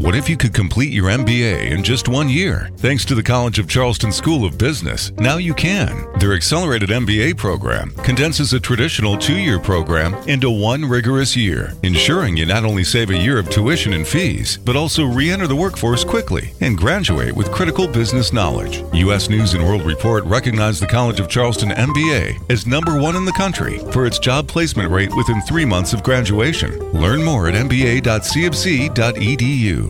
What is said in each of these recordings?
What if you could complete your MBA in just one year? Thanks to the College of Charleston School of Business, now you can. Their accelerated MBA program condenses a traditional two year program into one rigorous year, ensuring you not only save a year of tuition and fees, but also re enter the workforce quickly and graduate with critical business knowledge. U.S. News and World Report recognized the College of Charleston MBA as number one in the country for its job placement rate within three months of graduation. Learn more at mba.cofc.edu.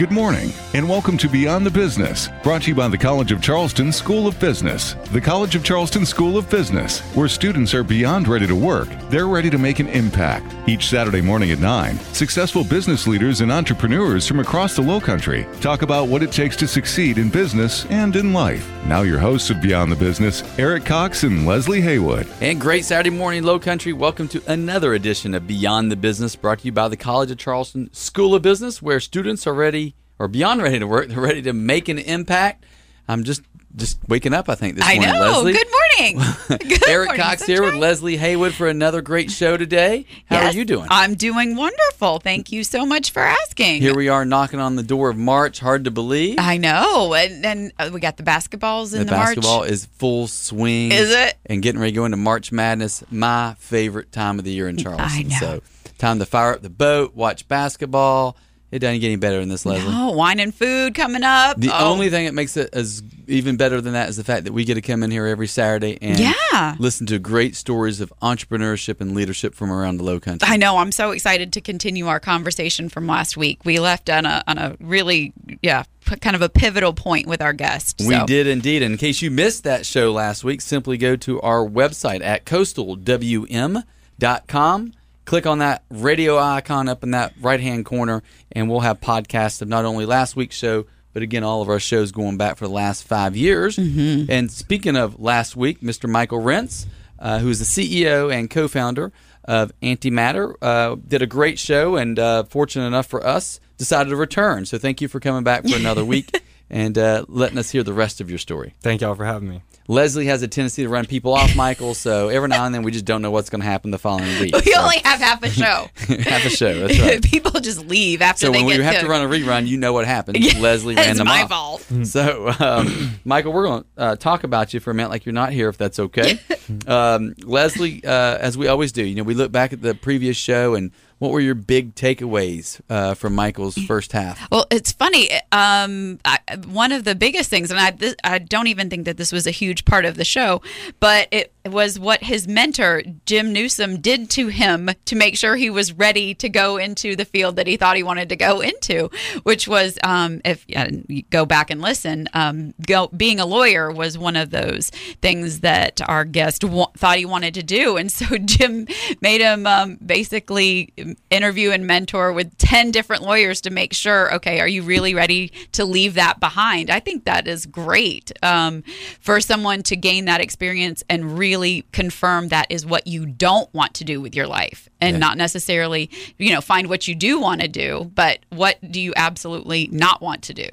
Good morning, and welcome to Beyond the Business, brought to you by the College of Charleston School of Business. The College of Charleston School of Business, where students are beyond ready to work, they're ready to make an impact. Each Saturday morning at 9, successful business leaders and entrepreneurs from across the Low Country talk about what it takes to succeed in business and in life. Now, your hosts of Beyond the Business, Eric Cox and Leslie Haywood. And great Saturday morning, Low Country. Welcome to another edition of Beyond the Business, brought to you by the College of Charleston School of Business, where students are ready or beyond ready to work. They're ready to make an impact. I'm just just waking up, I think, this I morning, know. Leslie. Good morning. Good Eric morning, Cox here with. Leslie Haywood for another great show today. How Yes, are you doing? I'm doing wonderful. Thank you so much for asking. Here we are knocking on the door of March. Hard to believe. I know. And then uh, we got the basketballs in the the, basketball March. is full swing. Is it? And getting ready to go into March Madness, my favorite time of the year in Charleston. know. So, time to fire up the boat, watch basketball. It doesn't get any better than this, Leslie. Oh, wine and food coming up. The oh, only thing that makes it as even better than that is the fact that we get to come in here every Saturday and Yeah. listen to great stories of entrepreneurship and leadership from around the Low Country. I know. I'm so excited to continue our conversation from last week. We left on a on a really yeah kind of a pivotal point with our guest. We did indeed. And in case you missed that show last week, simply go to our website at coastalwm.com. Click on that radio icon up in that right hand corner, and we'll have podcasts of not only last week's show, but again, all of our shows going back for the last five years. Mm-hmm. And speaking of last week, Mr. Michael Rentz, uh, who is the CEO and co founder of Antimatter, uh, did a great show and, uh, fortunate enough for us, decided to return. So thank you for coming back for another week and uh, letting us hear the rest of your story. Thank y'all for having me. Leslie has a tendency to run people off, Michael. So every now and then we just don't know what's going to happen the following week. We So, only have half a show. half a show. That's right. People just leave after So they when we have to, to run a rerun, you know what happened. Leslie It's ran them my off. fault. So, um, Michael, we're going to uh, talk about you for a minute, like you're not here, if that's okay. um, Leslie, uh, as we always do, you know, we look back at the previous show and what were your big takeaways uh, from Michael's first half? Well, it's funny. Um, I, one of the biggest things, and I, this, I don't even think that this was a huge part of the show, but it was what his mentor, Jim Newsom, did to him to make sure he was ready to go into the field that he thought he wanted to go into, which was, um, if uh, you go back and listen, um, go, being a lawyer was one of those things that our guest wa- thought he wanted to do. And so Jim made him um, interview and mentor with 10 different lawyers to make sure, okay, are you really ready to leave that behind? I think that is great um, for someone to gain that experience and really confirm that is what you don't want to do with your life and Yeah. not necessarily, you know, find what you do want to do, but what do you absolutely not want to do?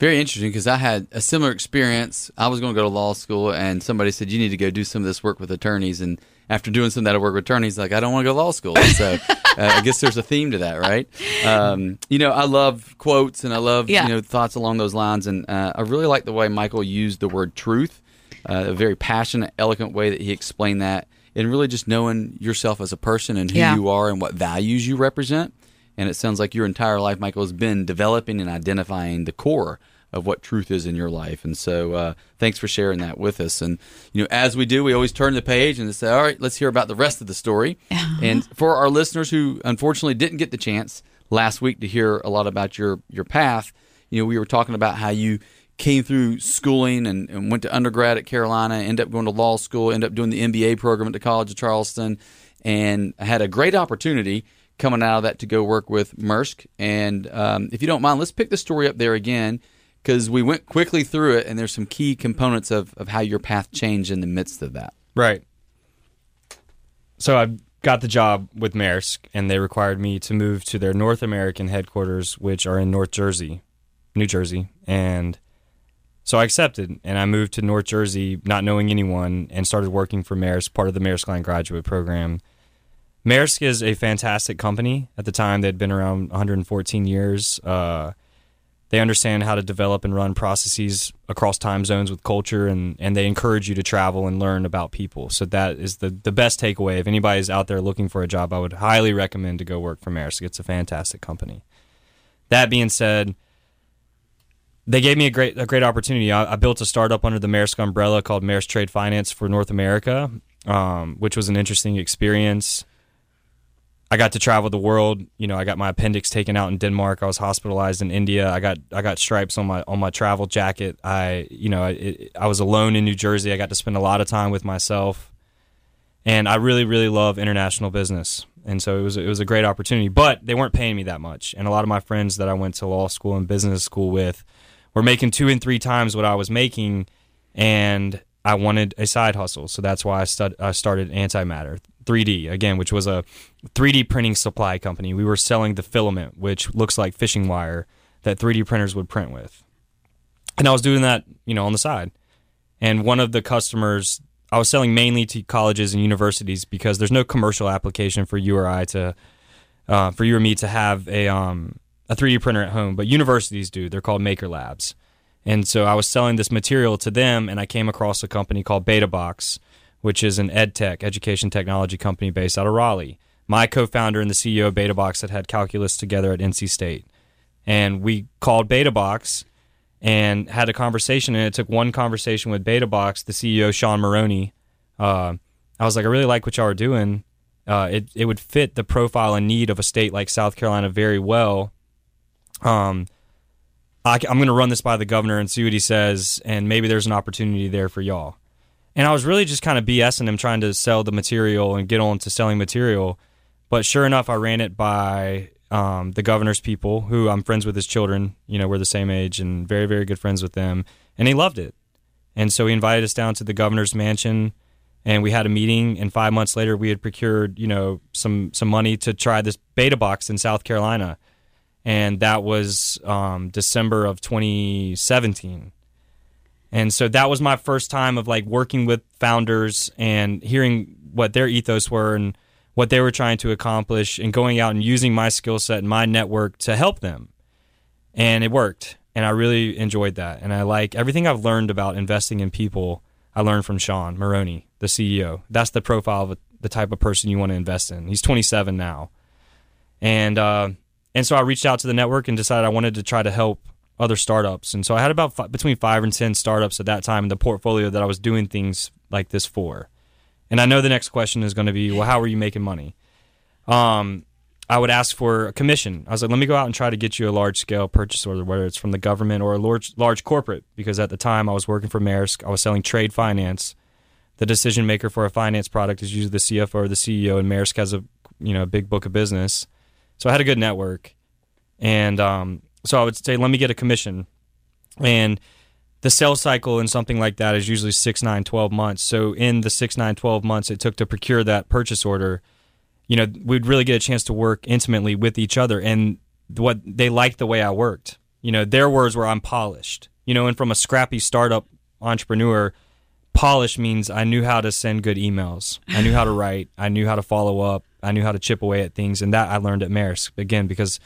Very interesting because I had a similar experience. I was going to go to law school, and somebody said you need to go do some of this work with attorneys. And after doing some of that work with attorneys, like I don't want to go to law school. So uh, I guess there's a theme to that, right? Um, you know, I love quotes and I love Yeah. you know thoughts along those lines, and uh, I really like the way Michael used the word truth, uh, a very passionate, eloquent way that he explained that, and really just knowing yourself as a person and who Yeah. you are and what values you represent. And it sounds like your entire life, Michael, has been developing and identifying the core of what truth is in your life. And so, uh, thanks for sharing that with us. And you know, as we do, we always turn the page and say, "All right, let's hear about the rest of the story." And for our listeners who unfortunately didn't get the chance last week to hear a lot about your your path, you know, we were talking about how you came through schooling and, and went to undergrad at Carolina, ended up going to law school, ended up doing the MBA program at the College of Charleston, and had a great opportunity coming out of that to go work with Maersk. And um, if you don't mind, let's pick the story up there again because we went quickly through it, and there's some key components of, of how your path changed in the midst of that. Right. So I got the job with Maersk, and they required me to move to their North American headquarters, which are in North Jersey, New Jersey, and so I accepted, and I moved to North Jersey, not knowing anyone, and started working for Maersk, part of the Maersk Line graduate program. Maersk is a fantastic company. At the time, they'd been around 114 years. Uh, they understand how to develop and run processes across time zones with culture, and, and they encourage you to travel and learn about people. So that is the, the best takeaway. If anybody's out there looking for a job, I would highly recommend to go work for Maersk. It's a fantastic company. That being said, they gave me a great a great opportunity. I, I, built a startup under the Maersk umbrella called Maersk Trade Finance for North America, um, which was an interesting experience. I got to travel the world. You know, I got my appendix taken out in Denmark. I was hospitalized in India. I got I got stripes on my on my travel jacket. I you know it, I was alone in New Jersey. I got to spend a lot of time with myself, and I really really love international business. And so it was it was a great opportunity. But they weren't paying me that much, and a lot of my friends that I went to law school and business school with were making two and three times what I was making, and I wanted a side hustle. So that's why I, stud- I started Antimatter 3D again, which was a 3D printing supply company. We were selling the filament, which looks like fishing wire that 3D printers would print with. And I was doing that, you know, on the side. And one of the customers, I was selling mainly to colleges and universities because there's no commercial application for you or I to, uh, for you or me to have a um, a 3D printer at home, but universities do. They're called Maker Labs. And so I was selling this material to them, and I came across a company called BetaBox, which is an ed tech, education technology company based out of Raleigh. My co founder and the CEO of BetaBox had had calculus together at NC State. And we called BetaBox and had a conversation, and it took one conversation with BetaBox, the CEO, Sean Maroney. Uh, I was like, I really like what y'all are doing. Uh, it, it would fit the profile and need of a state like South Carolina very well um, I, am going to run this by the governor and see what he says, and maybe there's an opportunity there for y'all. And I was really just kind of BSing him, trying to sell the material and get on to selling material. But sure enough, I ran it by um, the governor's people, who I'm friends with his children. You know, we're the same age and very, very good friends with them. And he loved it. And so he invited us down to the governor's mansion and we had a meeting and five months later we had procured you know some some money to try this BetaBox in south carolina and that was um, December of 2017. And so that was my first time of like working with founders and hearing what their ethos were and what they were trying to accomplish and going out and using my skill set and my network to help them. And it worked. And I really enjoyed that. And I like everything I've learned about investing in people, I learned from Sean Maroney, the CEO. That's the profile of the type of person you want to invest in. He's 27 now. And uh, and so I reached out to the network and decided I wanted to try to help other startups. And so I had about f- between five and 10 startups at that time in the portfolio that I was doing things like this for. And I know the next question is going to be, well, how are you making money? Um, I would ask for a commission. I was like, let me go out and try to get you a large scale purchase order, whether it's from the government or a large, large corporate. Because at the time I was working for Maersk, I was selling trade finance. The decision maker for a finance product is usually the CFO or the CEO, and Maersk has a you know a big book of business. So I had a good network, and um, so I would say, let me get a commission, and the sales cycle in something like that is usually six, nine, 12 months. So in the six, nine, 12 months it took to procure that purchase order, you know, we'd really get a chance to work intimately with each other. And what they liked the way I worked. You know, their words were I'm polished. You know, and from a scrappy startup entrepreneur, polish means I knew how to send good emails. I knew how to write. I knew how to follow up. I knew how to chip away at things, and that I learned at Maersk again because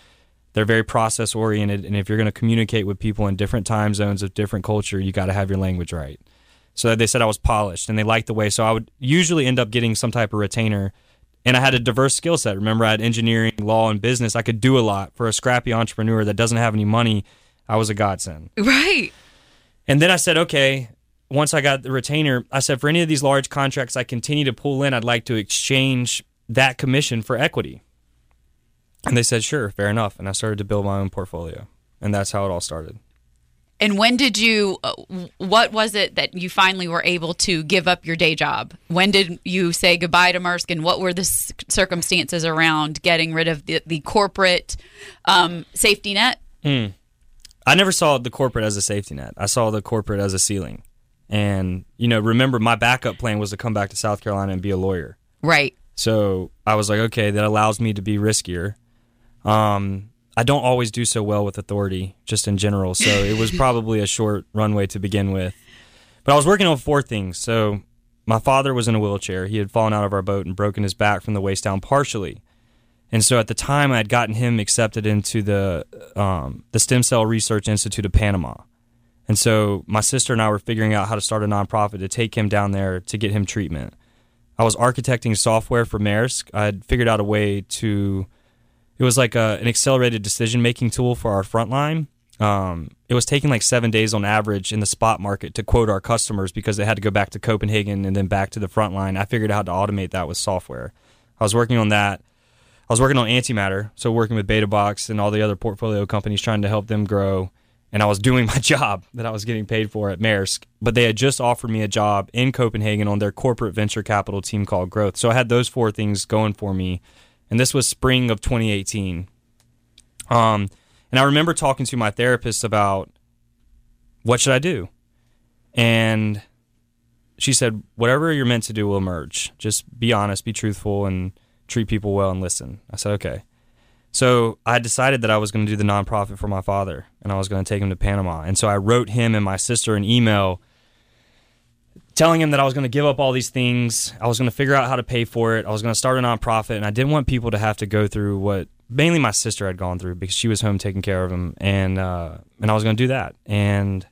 they're very process oriented. And if you're going to communicate with people in different time zones of different culture, you got to have your language right. So they said I was polished, and they liked the way. So I would usually end up getting some type of retainer. And I had a diverse skill set. Remember, I had engineering, law, and business. I could do a lot. For a scrappy entrepreneur that doesn't have any money, I was a godsend. Right. And then I said, okay, once I got the retainer, I said, for any of these large contracts I continue to pull in, I'd like to exchange that commission for equity. And they said, sure, fair enough. And I started to build my own portfolio. And that's how it all started. And when did you, uh, what was it that you finally were able to give up your day job? When did you say goodbye to Maersk and what were the circumstances around getting rid of the, the corporate um, safety net? Mm. I never saw the corporate as a safety net. I saw the corporate as a ceiling. And, you know, remember my backup plan was to come back to South Carolina and be a lawyer. Right. So I was like, okay, that allows me to be riskier. Um, I don't always do so well with authority, just in general. So it was probably a short runway to begin with. But I was working on four things. So my father was in a wheelchair. He had fallen out of our boat and broken his back from the waist down partially. And so at the time, I had gotten him accepted into the um, the Stem Cell Research Institute of Panama. And so my sister and I were figuring out how to start a nonprofit to take him down there to get him treatment. I was architecting software for Maersk. I had figured out a way to. It was like a, an accelerated decision making tool for our frontline. Um, it was taking like seven days on average in the spot market to quote our customers because they had to go back to Copenhagen and then back to the frontline. I figured out how to automate that with software. I was working on that. I was working on antimatter, so working with BetaBox and all the other portfolio companies trying to help them grow. And I was doing my job that I was getting paid for at Maersk, but they had just offered me a job in Copenhagen on their corporate venture capital team called Growth. So I had those four things going for me, and this was spring of 2018. Um, and I remember talking to my therapist about what should I do, and she said, "Whatever you're meant to do will emerge. Just be honest, be truthful, and." treat people well and listen. I said, okay. So I decided that I was going to do the nonprofit for my father and I was going to take him to Panama. And so I wrote him and my sister an email telling him that I was going to give up all these things. I was going to figure out how to pay for it. I was going to start a nonprofit and I didn't want people to have to go through what mainly my sister had gone through because she was home taking care of him. And, uh, and I was going to do that. And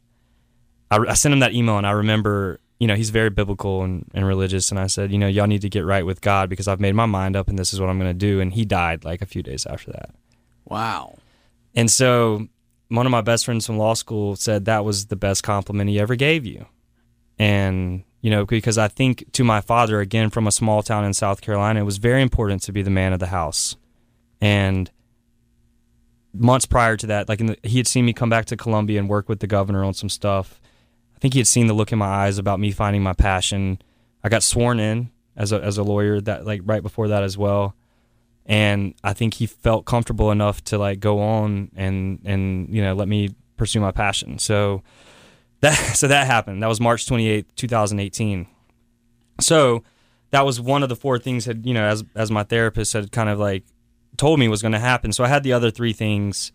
I, I sent him that email and I remember you know, he's very biblical and, and religious. And I said, you know, y'all need to get right with God because I've made my mind up and this is what I'm going to do. And he died like a few days after that. Wow. And so one of my best friends from law school said that was the best compliment he ever gave you. And, you know, because I think to my father, again, from a small town in South Carolina, it was very important to be the man of the house. And months prior to that, like the, he had seen me come back to Columbia and work with the governor on some stuff I think he had seen the look in my eyes about me finding my passion. I got sworn in as a as a lawyer that like right before that as well. And I think he felt comfortable enough to like go on and and you know let me pursue my passion. So that so that happened. That was March 28th, 2018. So that was one of the four things had, you know as as my therapist had kind of like told me was going to happen. So I had the other three things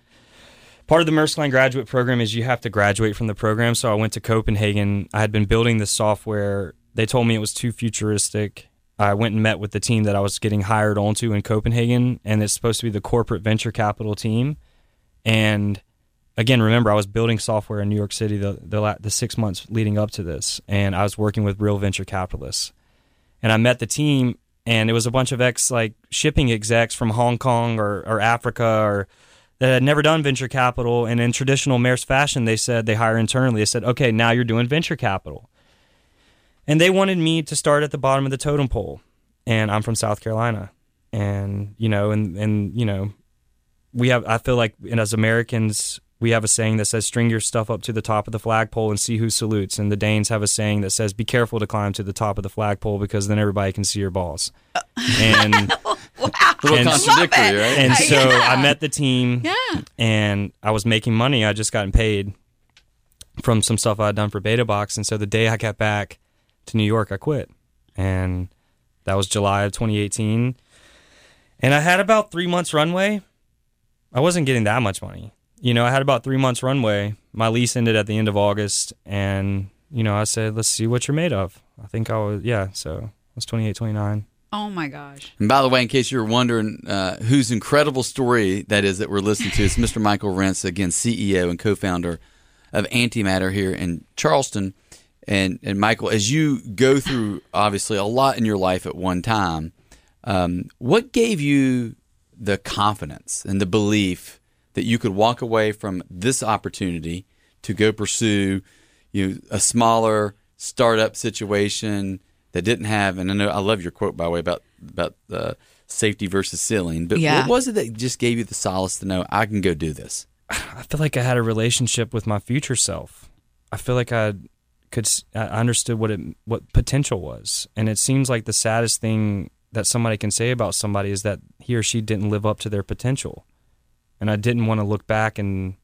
part of the Maersk graduate program is you have to graduate from the program. So I went to Copenhagen. I had been building this software. They told me it was too futuristic. I went and met with the team that I was getting hired onto in Copenhagen, and it's supposed to be the corporate venture capital team. And again, remember, I was building software in New York City the, the, the six months leading up to this, and I was working with real venture capitalists. And I met the team, and it was a bunch of ex like shipping execs from Hong Kong or, or Africa or that had never done venture capital. And in traditional Maersk fashion, they said they hire internally. They said, okay, now you're doing venture capital. And they wanted me to start at the bottom of the totem pole. And I'm from South Carolina. And, you know, and, and, you know, we have, I feel like and as Americans, we have a saying that says string your stuff up to the top of the flagpole and see who salutes. And the danes have a saying that says be careful to climb to the top of the flagpole because then everybody can see your balls. And wow. A little And- contradictory, right? and so Yeah. i met the team Yeah. and i was making money. I just gotten paid from some stuff i'd done for BetaBox and so the day i got back to new york i quit. And that was july of 2018 and i had about three months runway. I wasn't getting that much money you know, I had about three months runway. My lease ended at the end of August, and you know, I said, "Let's see what you're made of." I think I was, yeah. So I was 28, 29. Oh my gosh. And by the way, in case you were wondering uh, whose incredible story that is that we're listening to, it's Mr. Michael Rentz, again, CEO and co founder of Antimatter here in Charleston. And, and Michael, as you go through obviously a lot in your life at one time, um, what gave you the confidence and the belief that you could walk away from this opportunity to go pursue you know, a smaller startup situation that didn't have and I know I love your quote by the way about about the safety versus ceiling but Yeah. what was it that just gave you the solace to know I can go do this I feel like I had a relationship with my future self. I feel like I could s- I understood what it what potential was, and it seems like the saddest thing that somebody can say about somebody is that he or she didn't live up to their potential. And I didn't want to look back and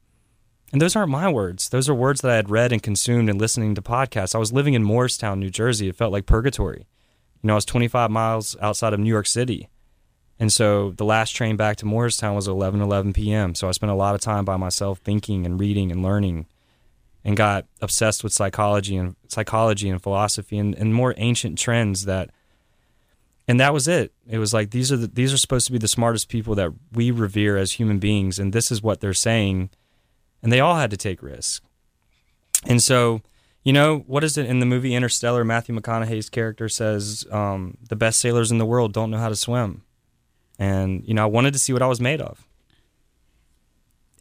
and those aren't my words. Those are words that I had read and consumed and listening to podcasts. I was living in Morristown, New Jersey. It felt like purgatory. You know, I was 25 miles outside of New York City. And so the last train back to Morristown was 11 11 p.m. So I spent a lot of time by myself thinking and reading and learning and got obsessed with psychology and psychology and philosophy and, and more ancient trends that and that was it. It was like these are the, these are supposed to be the smartest people that we revere as human beings and this is what they're saying and they all had to take risks. And so, you know, what is it in the movie Interstellar? Matthew McConaughey's character says, um, "The best sailors in the world don't know how to swim." and you know I wanted to see what I was made of.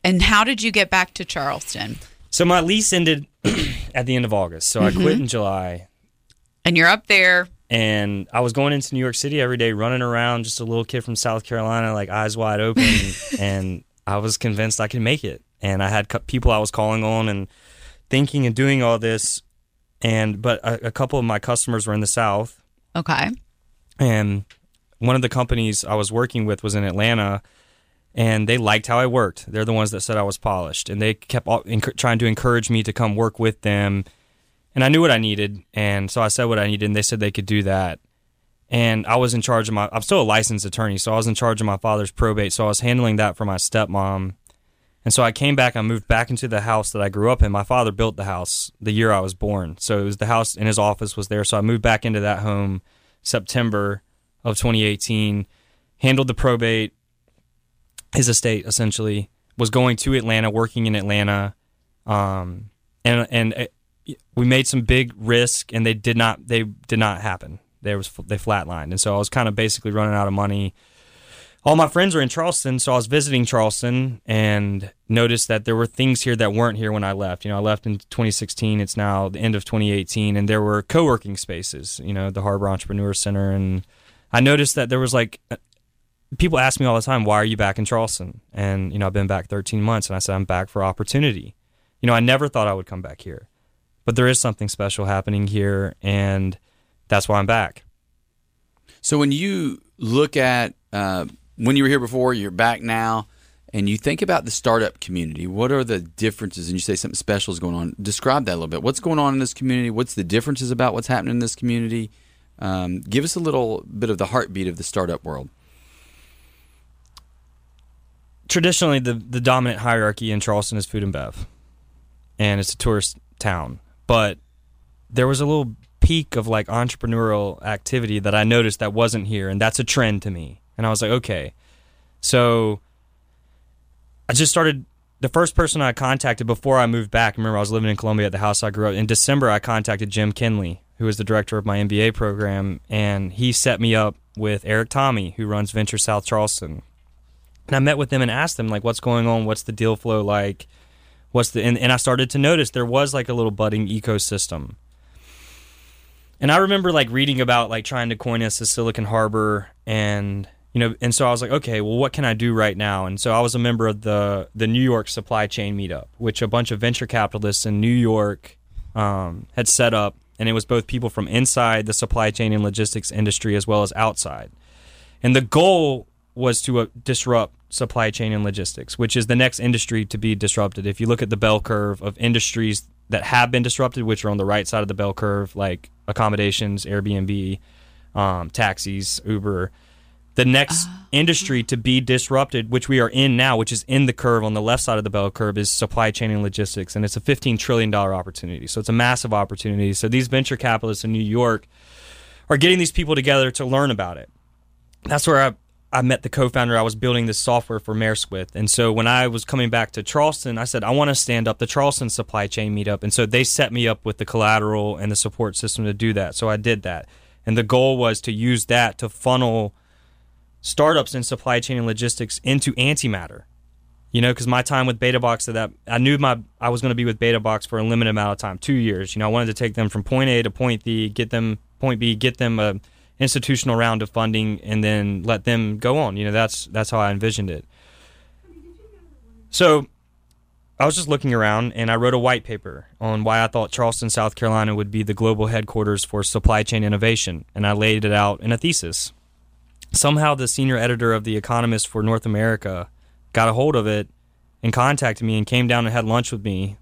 And how did you get back to Charleston? So my lease ended at the end of August, so mm-hmm. I quit in July. And you're up there. And I was going into New York City every day, running around, just a little kid from South Carolina, like eyes wide open, and I was convinced I could make it. And I had people I was calling on and thinking and doing all this, and but a, a couple of my customers were in the South. Okay. And one of the companies I was working with was in Atlanta, and they liked how I worked. They're the ones that said I was polished, and they kept trying to encourage me to come work with them. And I knew what I needed, and so I said what I needed, and they said they could do that. And I was in charge of my. I'm still a licensed attorney, so I was in charge of my father's probate. So I was handling that for my stepmom. And so I came back. I moved back into the house that I grew up in. My father built the house the year I was born, so it was the house, and his office was there. So I moved back into that home September of 2018, handled the probate. His estate essentially was going to Atlanta, working in Atlanta, um, and and we made some big risk, and they did not they did not happen. There was they flatlined, and so I was kind of basically running out of money. All my friends were in Charleston, so I was visiting Charleston and noticed that there were things here that weren't here when I left. You know, I left in 2016. It's now the end of 2018, and there were co-working spaces. You know, the Harbor Entrepreneur Center and I noticed that there was like uh, people ask me all the time, "Why are you back in Charleston?" And you know, I've been back 13 months, and I said I'm back for opportunity. You know, I never thought I would come back here, but there is something special happening here, and that's why I'm back. So when you look at uh, when you were here before, you're back now, and you think about the startup community, what are the differences? And you say something special is going on. Describe that a little bit. What's going on in this community? What's the differences about what's happening in this community? Um, give us a little bit of the heartbeat of the startup world. Traditionally, the, the dominant hierarchy in Charleston is food and bev, and it's a tourist town. But there was a little peak of like entrepreneurial activity that I noticed that wasn't here, and that's a trend to me. And I was like, okay. So I just started. The first person I contacted before I moved back, remember I was living in Columbia at the house I grew up in December. I contacted Jim Kinley, who is the director of my MBA program, and he set me up with Eric Tommy, who runs Venture South Charleston. And I met with them and asked them like, "What's going on? What's the deal flow like? What's the?" And, and I started to notice there was like a little budding ecosystem. And I remember like reading about like trying to coin us a Silicon Harbor and you know and so I was like okay well what can I do right now and so I was a member of the the New York supply chain meetup which a bunch of venture capitalists in New York um, had set up and it was both people from inside the supply chain and logistics industry as well as outside. And the goal was to uh, disrupt supply chain and logistics, which is the next industry to be disrupted. If you look at the bell curve of industries that have been disrupted, which are on the right side of the bell curve, like accommodations, Airbnb, um, taxis, Uber, the next uh, industry to be disrupted, which we are in now, which is in the curve on the left side of the bell curve, is supply chain and logistics. And it's a $15 trillion opportunity. So it's a massive opportunity. So these venture capitalists in New York are getting these people together to learn about it. That's where I, I met the co founder I was building this software for Maersk with. And so when I was coming back to Charleston, I said, I want to stand up the Charleston supply chain meetup. And so they set me up with the collateral and the support system to do that. So I did that. And the goal was to use that to funnel startups in supply chain and logistics into antimatter. You know, because my time with BetaBox that I knew my I was going to be with BetaBox for a limited amount of time, two years. You know, I wanted to take them from point A to point B, get them point B, get them a institutional round of funding, and then let them go on. You know, that's that's how I envisioned it. So I was just looking around and I wrote a white paper on why I thought Charleston, South Carolina would be the global headquarters for supply chain innovation. And I laid it out in a thesis somehow the senior editor of The Economist for North America got a hold of it and contacted me and came down and had lunch with me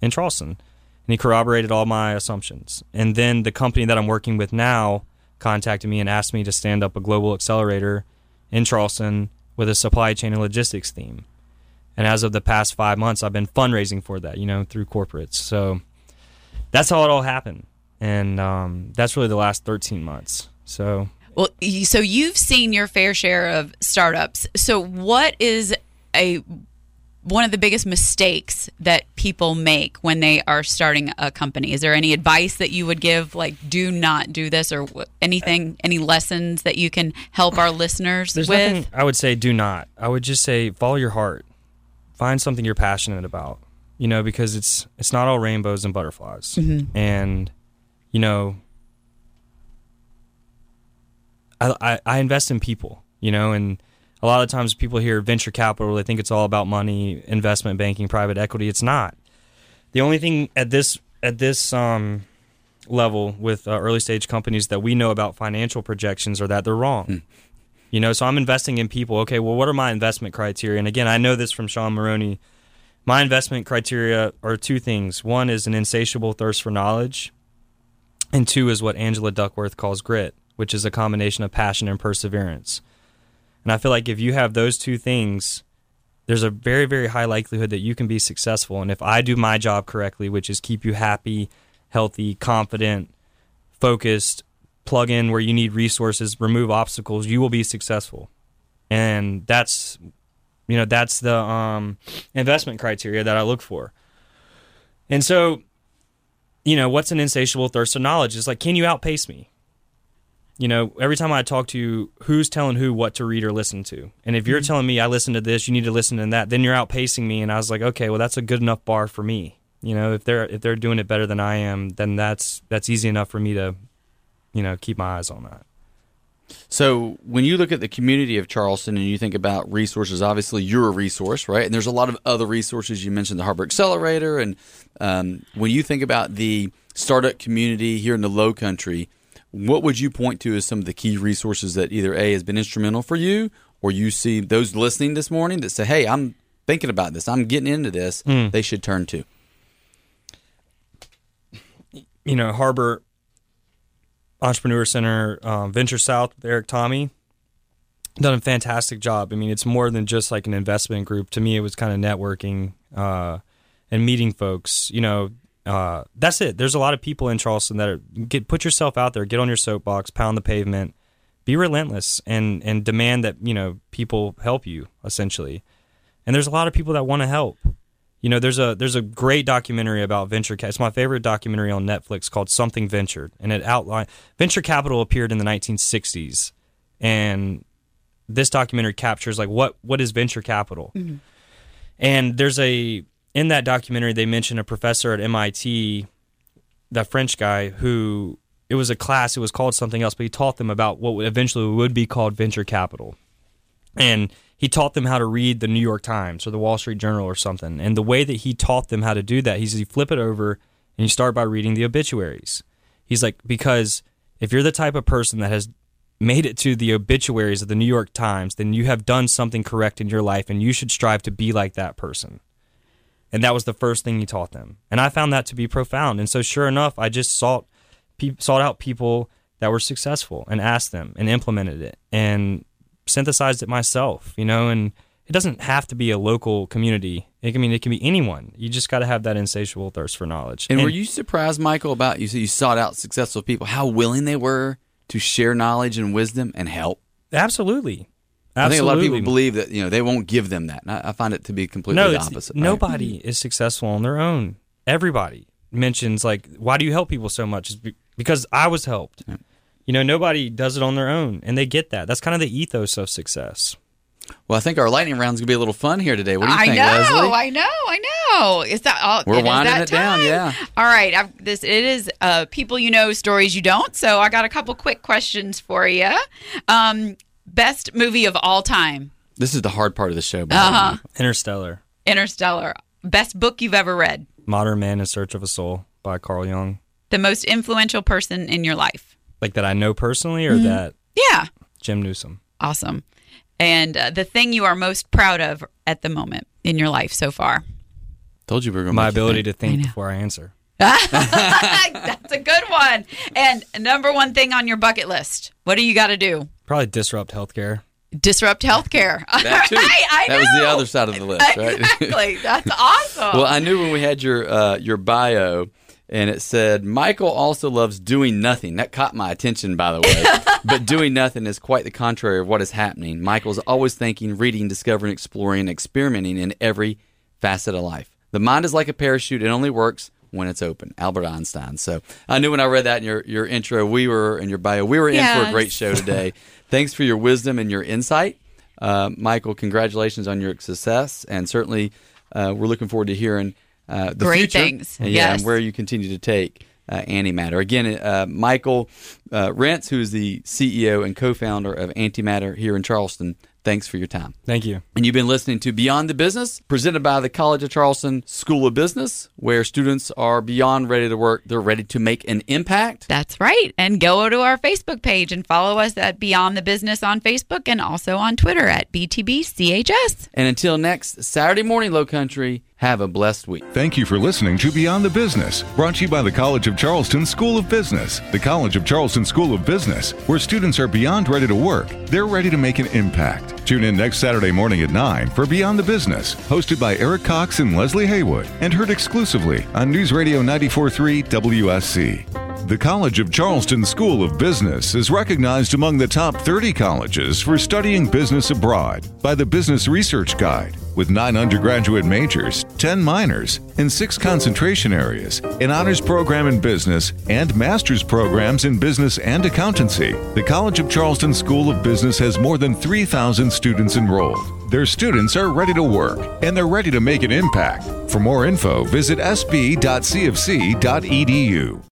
in Charleston. And he corroborated all my assumptions. And then the company that I'm working with now, contacted me and asked me to stand up a global accelerator in Charleston with a supply chain and logistics theme. And as of the past five months, I've been fundraising for that, you know, through corporates. So that's how it all happened. And um, that's really the last 13 months. So Well, so you've seen your fair share of startups. So what is a one of the biggest mistakes that people make when they are starting a company? Is there any advice that you would give like do not do this or anything any lessons that you can help our listeners There's with? nothing I would say do not. I would just say follow your heart. Find something you're passionate about. You know, because it's it's not all rainbows and butterflies. Mm-hmm. And you know I, I I invest in people, you know, and a lot of times people hear venture capital, they think it's all about money, investment banking, private equity. It's not. The only thing at this at this um level with uh, early stage companies that we know about financial projections are that they're wrong. You know, so I'm investing in people. Okay, well, what are my investment criteria? And again, I know this from Sean Maroney. My investment criteria are two things. One is an insatiable thirst for knowledge, and two is what Angela Duckworth calls grit, which is a combination of passion and perseverance. And I feel like if you have those two things, there's a very, very high likelihood that you can be successful. And if I do my job correctly, which is keep you happy, healthy, confident, focused, plug in where you need resources, remove obstacles, you will be successful. And that's you know, that's the um, investment criteria that I look for. And so, you know, what's an insatiable thirst of knowledge? Is like, can you outpace me? You know, every time I talk to you, who's telling who what to read or listen to? And if you're telling me I listen to this, you need to listen to that, then you're outpacing me. And I was like, okay, well, that's a good enough bar for me. You know, if they're if they're doing it better than I am, then that's that's easy enough for me to, you know, keep my eyes on that. So when you look at the community of Charleston and you think about resources, obviously you're a resource, right? And there's a lot of other resources. You mentioned the Harbor Accelerator, and um, when you think about the startup community here in the Low Country, what would you point to as some of the key resources that either a has been instrumental for you, or you see those listening this morning that say, "Hey, I'm thinking about this. I'm getting into this." They should turn to. you know, Harbor Entrepreneur Center, um, Venture South with Eric Tommy, done a fantastic job. I mean, it's more than just like an investment group. To me, it was kind of networking uh, and meeting folks. You know, uh, that's it. There's a lot of people in Charleston that are get put yourself out there, get on your soapbox, pound the pavement, be relentless, and and demand that you know people help you essentially. And there's a lot of people that want to help. You know, there's a there's a great documentary about venture. It's my favorite documentary on Netflix called Something Ventured, and it outlined venture capital appeared in the 1960s, and this documentary captures like what what is venture capital. And there's a in that documentary they mentioned a professor at MIT, that French guy who it was a class. It was called something else, but he taught them about what would eventually would be called venture capital and he taught them how to read the New York Times or the Wall Street Journal or something. And the way that he taught them how to do that, he says you flip it over and you start by reading the obituaries. He's like, because if you're the type of person that has made it to the obituaries of the New York Times, then you have done something correct in your life and you should strive to be like that person. And that was the first thing he taught them. And I found that to be profound. And so, sure enough, I just sought, pe- sought out people that were successful and asked them and implemented it. And synthesized it myself, you know, and it doesn't have to be a local community. It can I mean it can be anyone. You just got to have that insatiable thirst for knowledge. And, were you surprised, Michael, about you? said You sought out successful people, how willing they were to share knowledge and wisdom and help. absolutely, absolutely. I think a lot of people believe that you know they won't give them that. And I, I find it to be completely no, the it's- opposite. right? nobody is successful on their own. Everybody mentions like, why do you help people so much? It's be- because I was helped. You know, nobody does it on their own, and they get that. That's kind of the ethos of success. Well, I think our lightning round's gonna be a little fun here today. What do you I think, know, Leslie? I know, I know. Is that all? We're it is winding that it down, yeah. All right, I've, this it is uh, people you know, stories you don't. So I got a couple quick questions for you. Um, best movie of all time, This is the hard part of the show. by the way. Uh-huh. Interstellar, Interstellar. Best book you've ever read. Modern Man in Search of a Soul by Carl Jung. The most influential person in your life. Like that I know personally, or Mm-hmm. that Yeah, Jim Newsom. awesome. And uh, the thing you are most proud of at the moment in your life so far. Told you we were gonna my ability to think know. before I answer. That's a good one. And number one thing on your bucket list. What do you got to do? Probably disrupt healthcare. Disrupt healthcare. That too. I, I that was the other side of the list, right? Exactly. That's awesome. well, I knew when we had your uh, your bio, and it said Michael also loves doing nothing. That caught my attention, by the way. but doing nothing is quite the contrary of what is happening. Michael's always thinking, reading, discovering, exploring, experimenting in every facet of life. The mind is like a parachute; it only works when it's open. Albert Einstein. So I knew when I read that in your your intro, we were in your bio, we were in for a great show today. Thanks for your wisdom and your insight. Uh, Michael, congratulations on your success, and certainly uh, we're looking forward to hearing uh, the Great future, things. and, yeah, Yes. and where you continue to take uh, Antimatter. Again, uh, Michael uh, Rentz, who is the CEO and co-founder of Antimatter here in Charleston. Thanks for your time. Thank you. And you've been listening to Beyond the Business, presented by the College of Charleston School of Business, where students are beyond ready to work. They're ready to make an impact. That's right. And go to our Facebook page and follow us at Beyond the Business on Facebook and also on Twitter at BTBCHS. And until next Saturday morning, Low Country, have a blessed week. Thank you for listening to Beyond the Business, brought to you by the College of Charleston School of Business. The College of Charleston School of Business, where students are beyond ready to work, they're ready to make an impact. Tune in next Saturday morning at 9 for Beyond the Business, hosted by Eric Cox and Leslie Haywood, and heard exclusively on News Radio 943 WSCC. The College of Charleston School of Business is recognized among the top 30 colleges for studying business abroad by the Business Research Guide. With nine undergraduate majors, 10 minors, and six concentration areas, an honors program in business, and master's programs in business and accountancy, the College of Charleston School of Business has more than 3,000 students enrolled. Their students are ready to work, and they're ready to make an impact. For more info, visit sb.cofc.edu.